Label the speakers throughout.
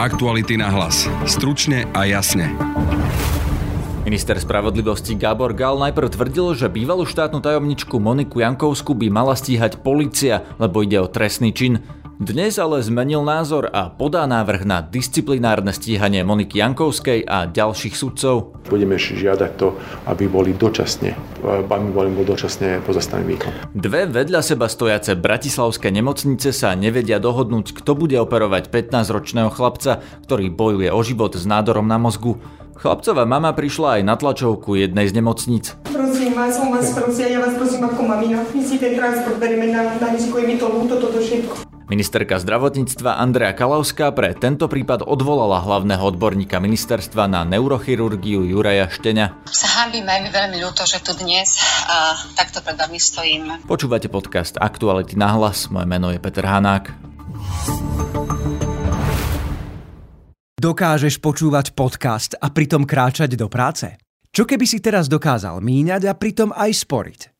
Speaker 1: Aktuality na hlas. Stručne a jasne.
Speaker 2: Minister spravodlivosti Gábor Gal najprv tvrdil, že bývalú štátnu tajomničku Moniku Jankovsku by mala stíhať policia, lebo ide o trestný čin. Dnes ale zmenil názor a podá návrh na disciplinárne stíhanie Moniky Jankovskej a ďalších sudcov.
Speaker 3: Budeme žiadať to, aby boli dočasne, aby boli dočasne pozastavený výkon.
Speaker 2: Dve vedľa seba stojace bratislavské nemocnice sa nevedia dohodnúť, kto bude operovať 15-ročného chlapca, ktorý bojuje o život s nádorom na mozgu. Chlapcová mama prišla aj na tlačovku jednej z nemocníc.
Speaker 4: Prosím vás, on vás prosia, ja vás prosím ako mamina. My si ten transport berieme na, na to ľúto, toto všetko.
Speaker 2: Ministerka zdravotníctva Andrea Kalavská pre tento prípad odvolala hlavného odborníka ministerstva na neurochirurgiu Juraja Šteňa.
Speaker 5: Sa hambím aj mi veľmi ľúto, že tu dnes a takto pred vami stojím.
Speaker 2: Počúvate podcast Aktuality na hlas, moje meno je Peter Hanák.
Speaker 6: Dokážeš počúvať podcast a pritom kráčať do práce? Čo keby si teraz dokázal míňať a pritom aj sporiť?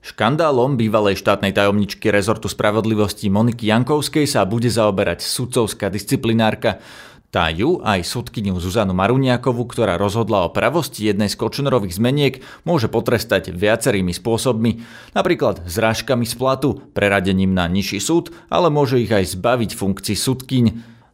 Speaker 2: Škandálom bývalej štátnej tajomničky rezortu spravodlivosti Moniky Jankovskej sa bude zaoberať sudcovská disciplinárka. Tá ju aj sudkyniu Zuzanu Maruniakovu, ktorá rozhodla o pravosti jednej z Kočnerových zmeniek, môže potrestať viacerými spôsobmi, napríklad zrážkami z platu, preradením na nižší súd, ale môže ich aj zbaviť funkcií sudkyň.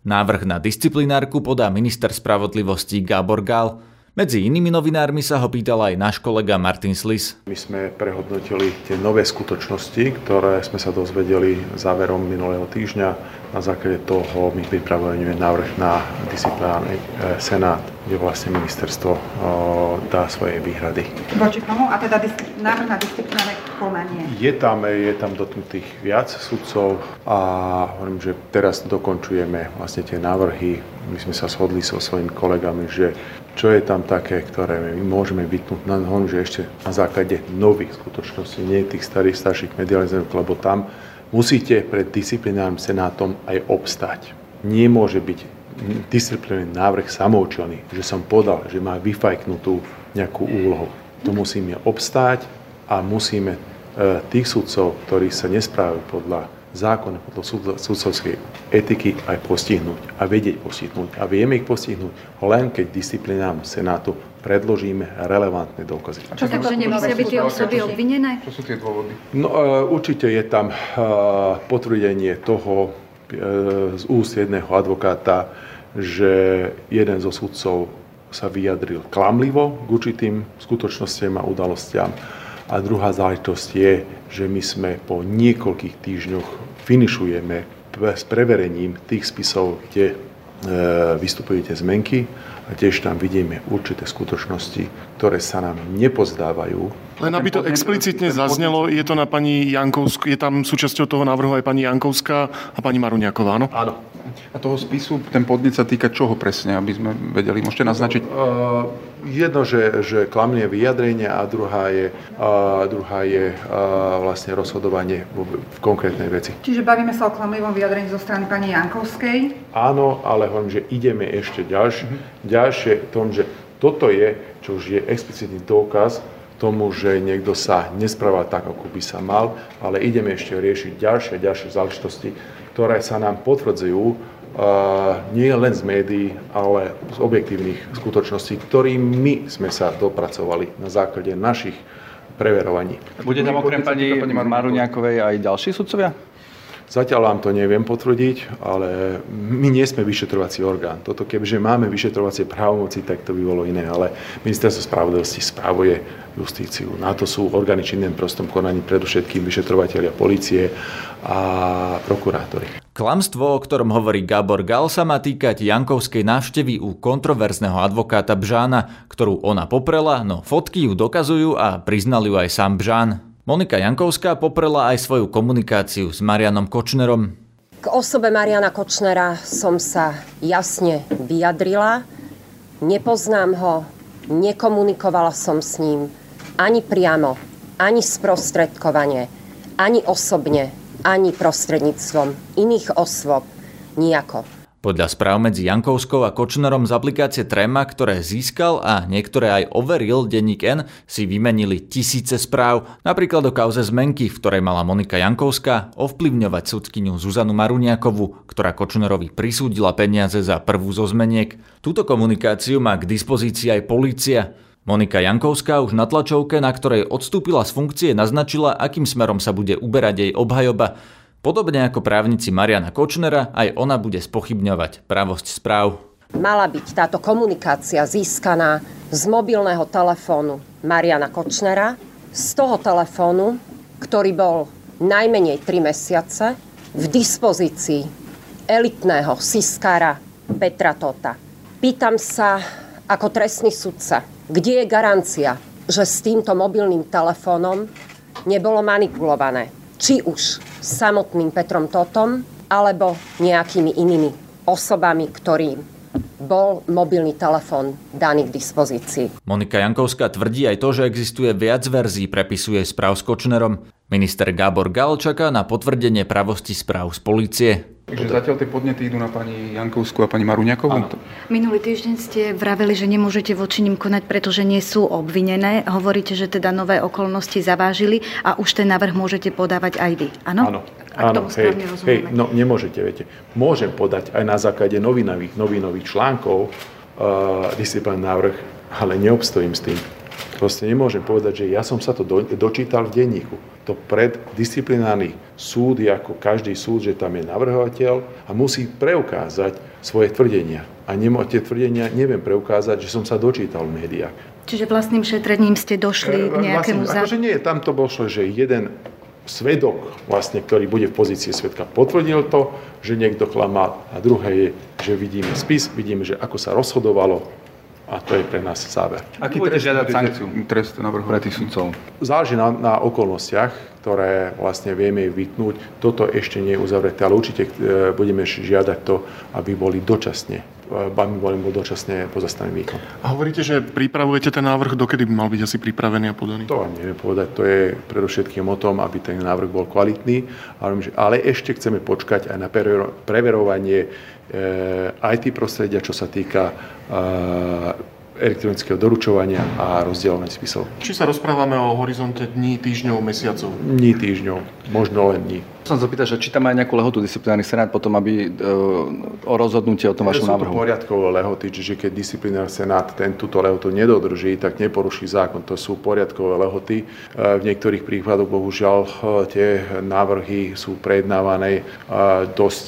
Speaker 2: Návrh na disciplinárku podá minister spravodlivosti Gábor Gál. Medzi inými novinármi sa ho pýtal aj náš kolega Martin Slis.
Speaker 3: My sme prehodnotili tie nové skutočnosti, ktoré sme sa dozvedeli záverom minulého týždňa. Na základe toho my pripravujeme návrh na disciplinárny e, senát, kde vlastne ministerstvo dá svoje výhrady.
Speaker 7: Voči komu? A teda návrh na disciplinárne konanie?
Speaker 3: Je tam, je tam dotknutých viac sudcov a hovorím, že teraz dokončujeme vlastne tie návrhy. My sme sa shodli so svojimi kolegami, že čo je tam také, ktoré my môžeme vytnúť na nohom, že ešte na základe nových skutočností, nie tých starých, starších medializmov, lebo tam musíte pred disciplinárnym senátom aj obstať. Nemôže byť disciplinárny návrh samoučelný, že som podal, že má vyfajknutú nejakú úlohu. To musíme obstáť a musíme e, tých sudcov, ktorí sa nesprávajú podľa zákon podľa sudcovskej etiky aj postihnúť a vedieť postihnúť. A vieme ich postihnúť len keď disciplinám Senátu predložíme relevantné dôkazy.
Speaker 7: A čo že nemusia byť tie osoby obvinené?
Speaker 3: Čo sú tie dôvody? No, uh, určite je tam uh, potvrdenie toho uh, z úst jedného advokáta, že jeden zo sudcov sa vyjadril klamlivo k určitým skutočnostiam a udalostiam. A druhá záležitosť je, že my sme po niekoľkých týždňoch finišujeme s preverením tých spisov, kde e, vystupujete zmenky a tiež tam vidíme určité skutočnosti, ktoré sa nám nepozdávajú.
Speaker 8: Len aby to explicitne zaznelo, je to na pani Jankovsku, je tam súčasťou toho návrhu aj pani Jankovská a pani Maruniaková, áno?
Speaker 3: Áno.
Speaker 9: A toho spisu, ten podnet sa týka čoho presne, aby sme vedeli? Môžete naznačiť? Uh,
Speaker 3: jedno, že, že klamné vyjadrenie a druhá je, uh, druhá je uh, vlastne rozhodovanie v, v konkrétnej veci.
Speaker 7: Čiže bavíme sa o klamlivom vyjadrení zo strany pani Jankovskej?
Speaker 3: Áno, ale hovorím, že ideme ešte ďalšie, mm-hmm. Ďalšie tom, že toto je, čo už je explicitný dôkaz tomu, že niekto sa nespráva tak, ako by sa mal, ale ideme ešte riešiť ďalšie, ďalšie záležitosti, ktoré sa nám potvrdzujú nie len z médií, ale z objektívnych skutočností, ktorým my sme sa dopracovali na základe našich preverovaní.
Speaker 9: Bude tam okrem pani, pani Maruňákovej aj ďalší sudcovia?
Speaker 3: Zatiaľ vám to neviem potvrdiť, ale my nie sme vyšetrovací orgán. Toto kebyže máme vyšetrovacie právomoci, tak to by bolo iné, ale ministerstvo spravodlivosti spravuje justíciu. Na to sú orgány činným prostom konaní predovšetkým vyšetrovateľia policie a prokurátori.
Speaker 2: Klamstvo, o ktorom hovorí Gabor Gal, sa má týkať Jankovskej návštevy u kontroverzného advokáta Bžána, ktorú ona poprela, no fotky ju dokazujú a priznal ju aj sám Bžán. Monika Jankovská poprela aj svoju komunikáciu s Marianom Kočnerom.
Speaker 10: K osobe Mariana Kočnera som sa jasne vyjadrila. Nepoznám ho, Nekomunikovala som s ním ani priamo, ani sprostredkovanie, ani osobne, ani prostredníctvom iných osôb. Nijako.
Speaker 2: Podľa správ medzi Jankovskou a Kočnerom z aplikácie Trema, ktoré získal a niektoré aj overil denník N, si vymenili tisíce správ, napríklad o kauze zmenky, v ktorej mala Monika Jankovská ovplyvňovať sudkyňu Zuzanu Maruniakovu, ktorá Kočnerovi prisúdila peniaze za prvú zo zmeniek. Túto komunikáciu má k dispozícii aj polícia. Monika Jankovská už na tlačovke, na ktorej odstúpila z funkcie, naznačila, akým smerom sa bude uberať jej obhajoba. Podobne ako právnici Mariana Kočnera, aj ona bude spochybňovať pravosť správ.
Speaker 10: Mala byť táto komunikácia získaná z mobilného telefónu Mariana Kočnera, z toho telefónu, ktorý bol najmenej 3 mesiace v dispozícii elitného siskára Petra Tota. Pýtam sa ako trestný sudca, kde je garancia, že s týmto mobilným telefónom nebolo manipulované či už samotným Petrom Totom, alebo nejakými inými osobami, ktorým bol mobilný telefón daný k dispozícii.
Speaker 2: Monika Jankovská tvrdí aj to, že existuje viac verzií prepisuje správ s Kočnerom. Minister Gábor Gal čaká na potvrdenie pravosti správ z policie.
Speaker 9: Takže zatiaľ tie podnety idú na pani Jankovskú a pani Maruňakovú? Áno.
Speaker 11: Minulý týždeň ste vraveli, že nemôžete voči nim konať, pretože nie sú obvinené. Hovoríte, že teda nové okolnosti zavážili a už ten návrh môžete podávať aj vy. Áno?
Speaker 3: Áno. Áno, hej, hej, no nemôžete, viete. Môžem podať aj na základe novinových, novinových článkov uh, disciplinárny návrh, ale neobstojím s tým. Proste nemôžem povedať, že ja som sa to do, dočítal v denníku. To preddisciplinárny súd je ako každý súd, že tam je navrhovateľ a musí preukázať svoje tvrdenia. A nemo, tie tvrdenia neviem preukázať, že som sa dočítal v médiách.
Speaker 11: Čiže vlastným šetrením ste došli k nejakému...
Speaker 3: Vlastne, akože nie, tam to bolo, že jeden svedok, vlastne, ktorý bude v pozícii svedka, potvrdil to, že niekto klamal a druhé je, že vidíme spis, vidíme, že ako sa rozhodovalo, a to je pre nás záver.
Speaker 9: Aký trest žiadať sankciu? Trest tých sudcov?
Speaker 3: Záleží na, na okolnostiach, ktoré vlastne vieme vytnúť. Toto ešte nie je uzavreté, ale určite e, budeme žiadať to, aby boli dočasne aby bol dočasne pozastavený výkon.
Speaker 8: A hovoríte, že pripravujete ten návrh, dokedy by mal byť asi pripravený a podaný?
Speaker 3: To vám neviem povedať, to je predovšetkým o tom, aby ten návrh bol kvalitný, ale ešte chceme počkať aj na preverovanie IT prostredia, čo sa týka eh, elektronického doručovania a rozdielovania spisov.
Speaker 8: Či sa rozprávame o horizonte dní, týždňov, mesiacov?
Speaker 3: Dní, týždňov, možno len dní.
Speaker 9: Som sa pýtať, že či tam má nejakú lehotu disciplinárny senát potom, aby e, o rozhodnutie o tom vašom návrhu?
Speaker 3: Sú to poriadkové lehoty, čiže keď disciplinárny senát ten túto lehotu nedodrží, tak neporuší zákon. To sú poriadkové lehoty. E, v niektorých prípadoch bohužiaľ e, tie návrhy sú prejednávané dosť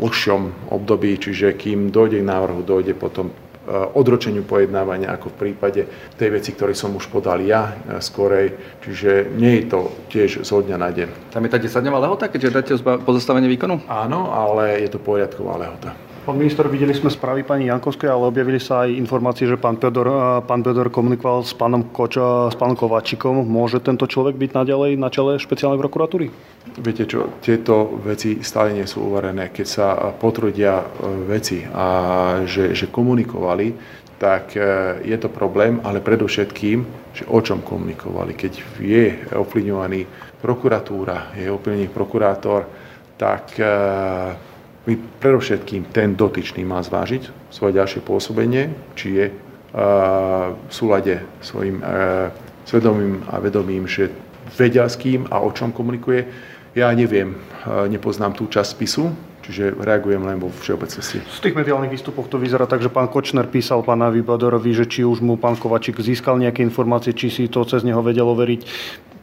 Speaker 3: dlhšom období, čiže kým dojde k návrhu, dojde potom odročeniu pojednávania, ako v prípade tej veci, ktorý som už podal ja eh, skorej. Čiže nie je to tiež zo dňa na deň.
Speaker 9: Tam je tá 10-dňová lehota, keďže dáte pozastavenie výkonu?
Speaker 3: Áno, ale je to poriadková lehota.
Speaker 12: Pán minister, videli sme správy pani Jankovskej, ale objavili sa aj informácie, že pán Pedor, pán Pedor komunikoval s pánom, Koča, s pánom Kováčikom. Môže tento človek byť naďalej na čele špeciálnej prokuratúry?
Speaker 3: Viete čo, tieto veci stále nie sú uvarené. Keď sa potvrdia e, veci a že, že komunikovali, tak e, je to problém, ale predovšetkým, že o čom komunikovali. Keď je ovplyvňovaný prokuratúra, je ovplyvňovaný prokurátor, tak e, my predovšetkým ten dotyčný má zvážiť svoje ďalšie pôsobenie, či je v súlade svojim svedomím a vedomím, že vedia s kým a o čom komunikuje ja neviem, nepoznám tú časť spisu, čiže reagujem len vo všeobecnosti.
Speaker 12: Z tých mediálnych výstupov to vyzerá tak, že pán Kočner písal pánovi Badorovi, že či už mu pán Kovačík získal nejaké informácie, či si to cez neho vedelo veriť.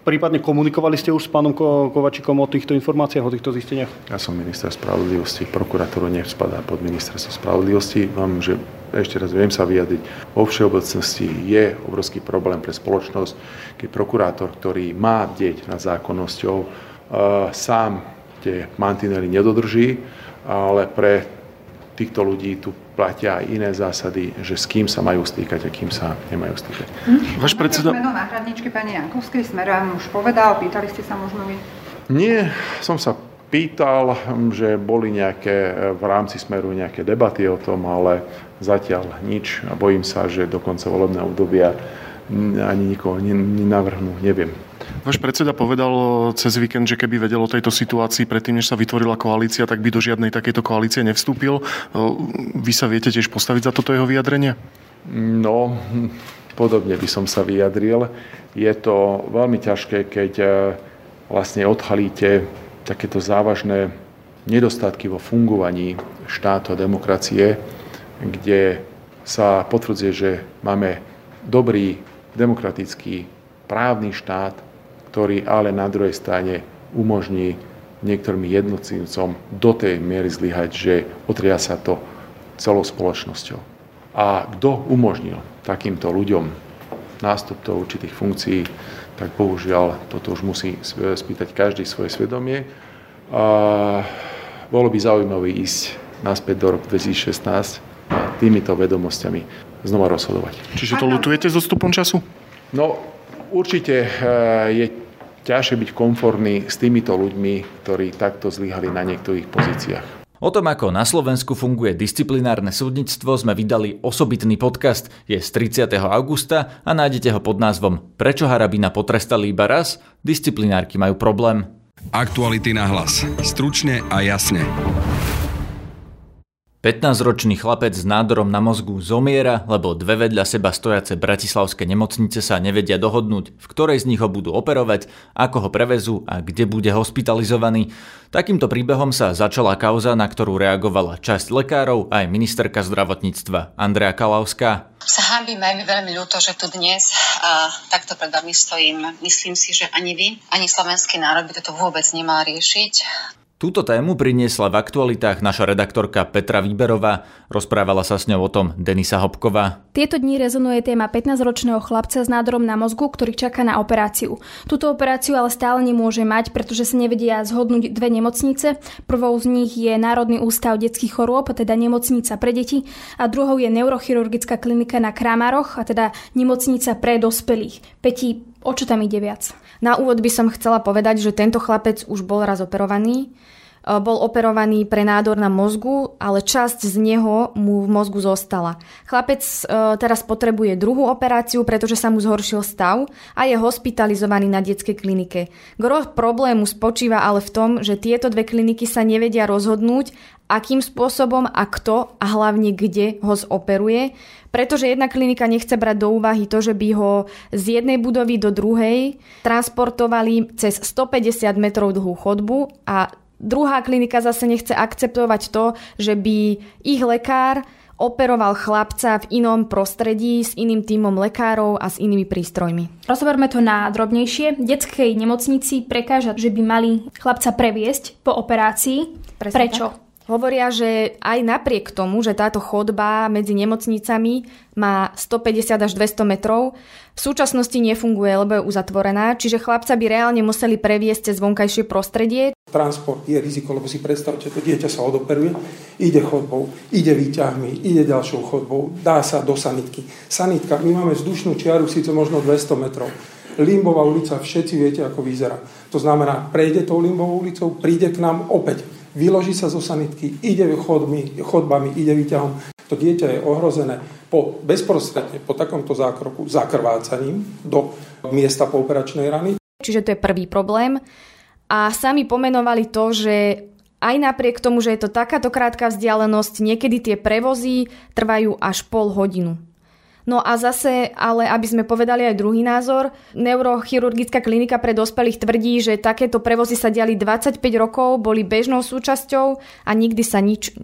Speaker 12: Prípadne komunikovali ste už s pánom Kovačikom o týchto informáciách, o týchto zisteniach?
Speaker 3: Ja som minister spravodlivosti, prokuratúra nevspadá pod ministerstvo spravodlivosti. Mám, že ešte raz viem sa vyjadriť. Vo všeobecnosti je obrovský problém pre spoločnosť, keď prokurátor, ktorý má bdieť nad zákonnosťou, sám tie mantinely nedodrží, ale pre týchto ľudí tu platia aj iné zásady, že s kým sa majú stýkať a kým sa nemajú stýkať.
Speaker 7: Hm? Váš predseda... Meno náhradničky pani Jankovskej smer vám už povedal, pýtali ste sa možno vy?
Speaker 3: Nie, som sa pýtal, že boli nejaké v rámci Smeru nejaké debaty o tom, ale zatiaľ nič a bojím sa, že do konca volebného obdobia ani nikoho nenavrhnú, neviem.
Speaker 8: Váš predseda povedal cez víkend, že keby vedel o tejto situácii predtým, než sa vytvorila koalícia, tak by do žiadnej takejto koalície nevstúpil. Vy sa viete tiež postaviť za toto jeho vyjadrenie?
Speaker 3: No, podobne by som sa vyjadril. Je to veľmi ťažké, keď e, vlastne odhalíte takéto závažné nedostatky vo fungovaní štátu a demokracie, kde sa potvrdzuje, že máme dobrý demokratický právny štát, ktorý ale na druhej strane umožní niektorým jednotlivcom do tej miery zlyhať, že otria sa to celou spoločnosťou. A kto umožnil takýmto ľuďom nástup do určitých funkcií, tak bohužiaľ toto už musí spýtať každý svoje svedomie. A bolo by zaujímavé ísť naspäť do roku 2016 a týmito vedomosťami znova rozhodovať.
Speaker 8: Čiže to lutujete so stupom času?
Speaker 3: No, určite eh, je ťažšie byť konformný s týmito ľuďmi, ktorí takto zlyhali na niektorých pozíciách.
Speaker 2: O tom, ako na Slovensku funguje disciplinárne súdnictvo, sme vydali osobitný podcast. Je z 30. augusta a nájdete ho pod názvom Prečo Harabina potrestali iba raz? Disciplinárky majú problém.
Speaker 1: Aktuality na hlas. Stručne a jasne.
Speaker 2: 15-ročný chlapec s nádorom na mozgu zomiera, lebo dve vedľa seba stojace bratislavské nemocnice sa nevedia dohodnúť, v ktorej z nich ho budú operovať, ako ho prevezú a kde bude hospitalizovaný. Takýmto príbehom sa začala kauza, na ktorú reagovala časť lekárov aj ministerka zdravotníctva Andrea Kalavská.
Speaker 5: Sa hambíme, mi veľmi ľúto, že tu dnes a takto pred vami stojím. Myslím si, že ani vy, ani slovenský národ by toto vôbec nemal riešiť.
Speaker 2: Túto tému priniesla v aktualitách naša redaktorka Petra Výberová. Rozprávala sa s ňou o tom Denisa Hopková.
Speaker 13: Tieto dní rezonuje téma 15-ročného chlapca s nádorom na mozgu, ktorý čaká na operáciu. Túto operáciu ale stále nemôže mať, pretože sa nevedia zhodnúť dve nemocnice. Prvou z nich je Národný ústav detských chorôb, teda nemocnica pre deti, a druhou je neurochirurgická klinika na Krámaroch, a teda nemocnica pre dospelých. Peti, o čo tam ide viac?
Speaker 14: Na úvod by som chcela povedať, že tento chlapec už bol raz operovaný bol operovaný pre nádor na mozgu, ale časť z neho mu v mozgu zostala. Chlapec e, teraz potrebuje druhú operáciu, pretože sa mu zhoršil stav a je hospitalizovaný na detskej klinike. Gro problému spočíva ale v tom, že tieto dve kliniky sa nevedia rozhodnúť, akým spôsobom a kto a hlavne kde ho zoperuje, pretože jedna klinika nechce brať do úvahy to, že by ho z jednej budovy do druhej transportovali cez 150 metrov dlhú chodbu a Druhá klinika zase nechce akceptovať to, že by ich lekár operoval chlapca v inom prostredí s iným týmom lekárov a s inými prístrojmi.
Speaker 13: Rozoberme to na drobnejšie. Detskej nemocnici prekáža, že by mali chlapca previesť po operácii. Presne Prečo? Tak?
Speaker 14: Hovoria, že aj napriek tomu, že táto chodba medzi nemocnicami má 150 až 200 metrov, v súčasnosti nefunguje, lebo je uzatvorená, čiže chlapca by reálne museli previesť cez vonkajšie prostredie.
Speaker 15: Transport je riziko, lebo si predstavte, to dieťa sa odoperuje, ide chodbou, ide výťahmi, ide ďalšou chodbou, dá sa do sanitky. Sanitka, my máme vzdušnú čiaru síce možno 200 metrov. Limbová ulica, všetci viete, ako vyzerá. To znamená, prejde tou Limbovou ulicou, príde k nám opäť vyloží sa zo sanitky, ide chodmi, chodbami, ide výťahom. To dieťa je ohrozené po, bezprostredne po takomto zákroku zakrvácaním do miesta pooperačnej rany.
Speaker 14: Čiže to je prvý problém. A sami pomenovali to, že aj napriek tomu, že je to takáto krátka vzdialenosť, niekedy tie prevozy trvajú až pol hodinu. No a zase, ale aby sme povedali aj druhý názor, neurochirurgická klinika pre dospelých tvrdí, že takéto prevozy sa diali 25 rokov, boli bežnou súčasťou a nikdy sa nič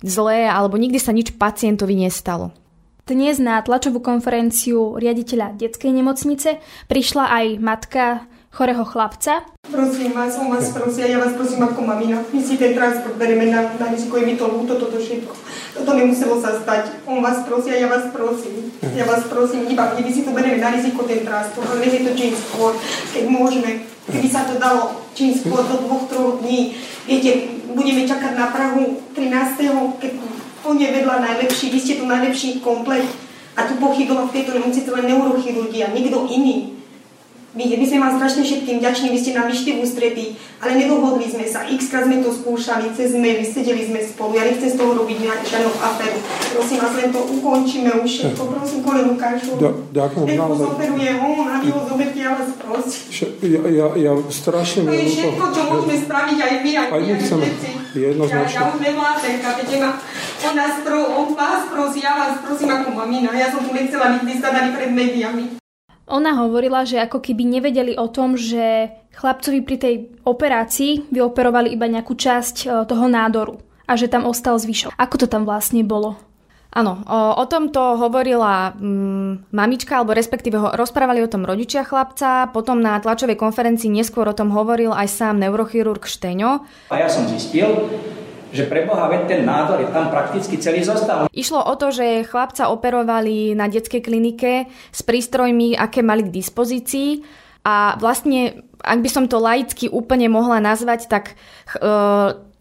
Speaker 14: zlé alebo nikdy sa nič pacientovi nestalo.
Speaker 13: Dnes na tlačovú konferenciu riaditeľa detskej nemocnice prišla aj matka chorého chlapca.
Speaker 4: Prosím vás, on vás prosí, ja vás prosím ako mamina. My si ten transport bereme na, na riziko, je mi to ľúto, toto všetko. Toto nemuselo sa stať. On vás prosí a ja vás prosím. Ja vás prosím, iba keby si to bereme na riziko ten transport, ale je to čím skôr, keď môžeme. Keby sa to dalo čím skôr do dvoch, troch dní. Viete, budeme čakať na Prahu 13. keď on je vedľa najlepší, vy ste tu najlepší komplet. A tu pochybila v tejto nemocnici len neurochirurgia, nikto iný My, my sme vám strašne všetkým vďační, vy ste nám vyšli v ústretí, ale nedohodli sme sa. X krát sme to skúšali, cez maily, sedeli sme spolu. Ja nechcem z toho robiť žiadnu aferu. Prosím vás, len to ukončíme už všetko. Prosím, kolegu Kášu.
Speaker 15: Ďakujem.
Speaker 4: Nech ho zoperuje on a vy ho zoberte, ja vás prosím.
Speaker 15: Ja, ja, ja strašne...
Speaker 4: To je všetko, čo môžeme spraviť aj my, aj,
Speaker 15: aj my chceme.
Speaker 4: Jednoznačne. Ja, ja už nevládem, chápete ma. On, nás pro, on vás prosí, ja vás prosím ako mamina. Ja som tu nechcela byť vystadaný pred médiami.
Speaker 13: Ona hovorila, že ako keby nevedeli o tom, že chlapcovi pri tej operácii vyoperovali iba nejakú časť e, toho nádoru a že tam ostal zvyšok. Ako to tam vlastne bolo?
Speaker 14: Áno, o, o tomto hovorila mm, mamička, alebo respektíve ho, rozprávali o tom rodičia chlapca, potom na tlačovej konferencii neskôr o tom hovoril aj sám neurochirurg Šteňo.
Speaker 16: A ja som zistil, že pre Boha, veď ten nádor je tam prakticky celý zostal.
Speaker 14: Išlo o to, že chlapca operovali na detskej klinike s prístrojmi, aké mali k dispozícii a vlastne, ak by som to laicky úplne mohla nazvať, tak e,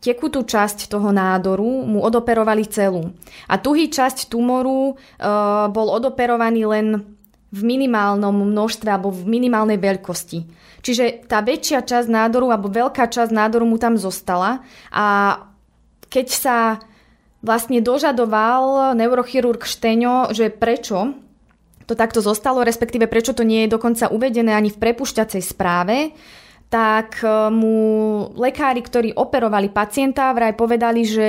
Speaker 14: tekutú časť toho nádoru mu odoperovali celú. A tuhý časť tumoru e, bol odoperovaný len v minimálnom množstve alebo v minimálnej veľkosti. Čiže tá väčšia časť nádoru alebo veľká časť nádoru mu tam zostala a keď sa vlastne dožadoval neurochirurg Šteňo, že prečo to takto zostalo, respektíve prečo to nie je dokonca uvedené ani v prepušťacej správe, tak e, mu lekári, ktorí operovali pacienta, vraj povedali, že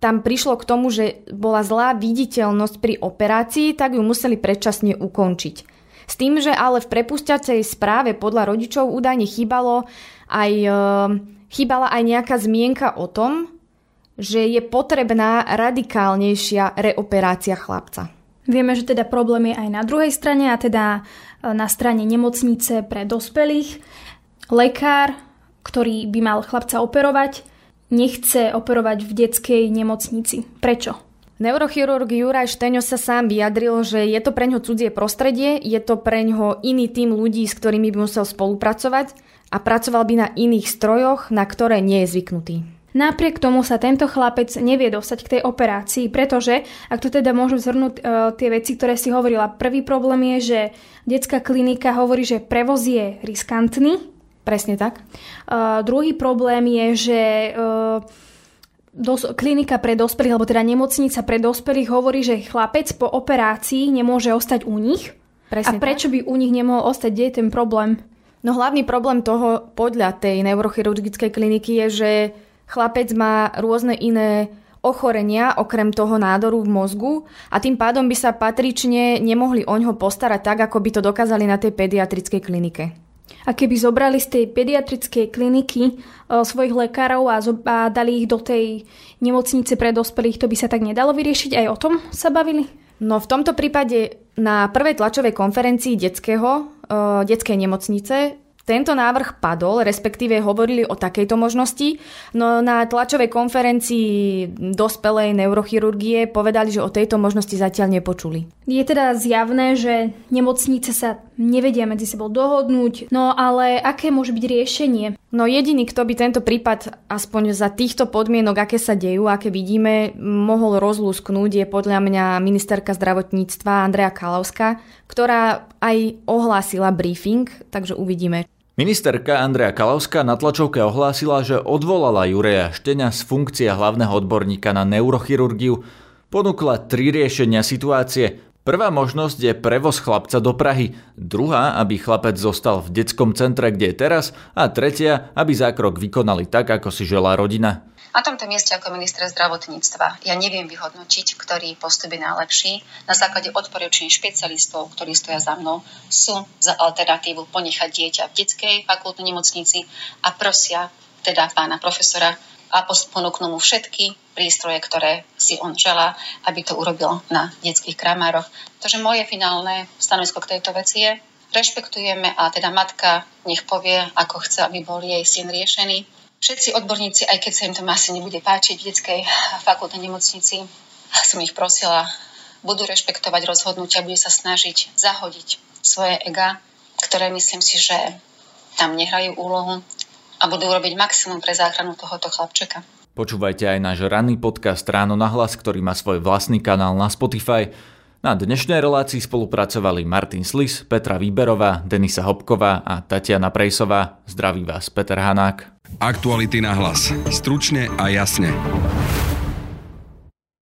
Speaker 14: tam prišlo k tomu, že bola zlá viditeľnosť pri operácii, tak ju museli predčasne ukončiť. S tým, že ale v prepušťacej správe podľa rodičov údajne chýbalo aj, e, chýbala aj nejaká zmienka o tom, že je potrebná radikálnejšia reoperácia chlapca.
Speaker 13: Vieme, že teda problém je aj na druhej strane, a teda e, na strane nemocnice pre dospelých. Lekár, ktorý by mal chlapca operovať, nechce operovať v detskej nemocnici. Prečo?
Speaker 14: Neurochirurg Juraj Šteňo sa sám vyjadril, že je to pre ňo cudzie prostredie, je to pre ňo iný tým ľudí, s ktorými by musel spolupracovať a pracoval by na iných strojoch, na ktoré nie je zvyknutý.
Speaker 13: Napriek tomu sa tento chlapec nevie dostať k tej operácii, pretože, ak to teda môžu zhrnúť e, tie veci, ktoré si hovorila, prvý problém je, že detská klinika hovorí, že prevoz je riskantný.
Speaker 14: Presne tak. E,
Speaker 13: druhý problém je, že e, dos- klinika pre dospelých, alebo teda nemocnica pre dospelých hovorí, že chlapec po operácii nemôže ostať u nich.
Speaker 14: Presne
Speaker 13: A prečo tak? by u nich nemohol ostať? Kde je ten problém?
Speaker 14: No hlavný problém toho podľa tej neurochirurgickej kliniky je, že Chlapec má rôzne iné ochorenia okrem toho nádoru v mozgu a tým pádom by sa patrične nemohli o ňo postarať tak, ako by to dokázali na tej pediatrickej klinike.
Speaker 13: A keby zobrali z tej pediatrickej kliniky e, svojich lekárov a, zo- a dali ich do tej nemocnice pre dospelých, to by sa tak nedalo vyriešiť? Aj o tom sa bavili?
Speaker 14: No v tomto prípade na prvej tlačovej konferencii detského, e, detskej nemocnice tento návrh padol, respektíve hovorili o takejto možnosti, no na tlačovej konferencii dospelej neurochirurgie povedali, že o tejto možnosti zatiaľ nepočuli.
Speaker 13: Je teda zjavné, že nemocnice sa nevedia medzi sebou dohodnúť, no ale aké môže byť riešenie?
Speaker 14: No jediný, kto by tento prípad aspoň za týchto podmienok, aké sa dejú, aké vidíme, mohol rozlúsknúť, je podľa mňa ministerka zdravotníctva Andrea Kalavska, ktorá aj ohlásila briefing, takže uvidíme.
Speaker 2: Ministerka Andrea Kalavská na tlačovke ohlásila, že odvolala Jureja Šteňa z funkcie hlavného odborníka na neurochirurgiu. Ponúkla tri riešenia situácie. Prvá možnosť je prevoz chlapca do Prahy, druhá, aby chlapec zostal v detskom centre, kde je teraz a tretia, aby zákrok vykonali tak, ako si želá rodina.
Speaker 5: Na tomto mieste ako minister zdravotníctva ja neviem vyhodnotiť, ktorý postup je najlepší. Na základe odporúčení špecialistov, ktorí stoja za mnou, sú za alternatívu ponechať dieťa v detskej fakultnej nemocnici a prosia teda pána profesora a ponúknú mu všetky prístroje, ktoré si on želá, aby to urobil na detských kramároch. Takže moje finálne stanovisko k tejto veci je, rešpektujeme a teda matka nech povie, ako chce, aby bol jej syn riešený všetci odborníci, aj keď sa im to asi nebude páčiť v detskej fakultnej nemocnici, som ich prosila, budú rešpektovať rozhodnutia, bude sa snažiť zahodiť svoje ega, ktoré myslím si, že tam nehrajú úlohu a budú robiť maximum pre záchranu tohoto chlapčeka.
Speaker 2: Počúvajte aj náš ranný podcast Ráno na hlas, ktorý má svoj vlastný kanál na Spotify. Na dnešnej relácii spolupracovali Martin Slis, Petra Výberová, Denisa Hopková a Tatiana Prejsová. Zdraví vás Peter Hanák.
Speaker 1: Aktuality na hlas. Stručne a jasne.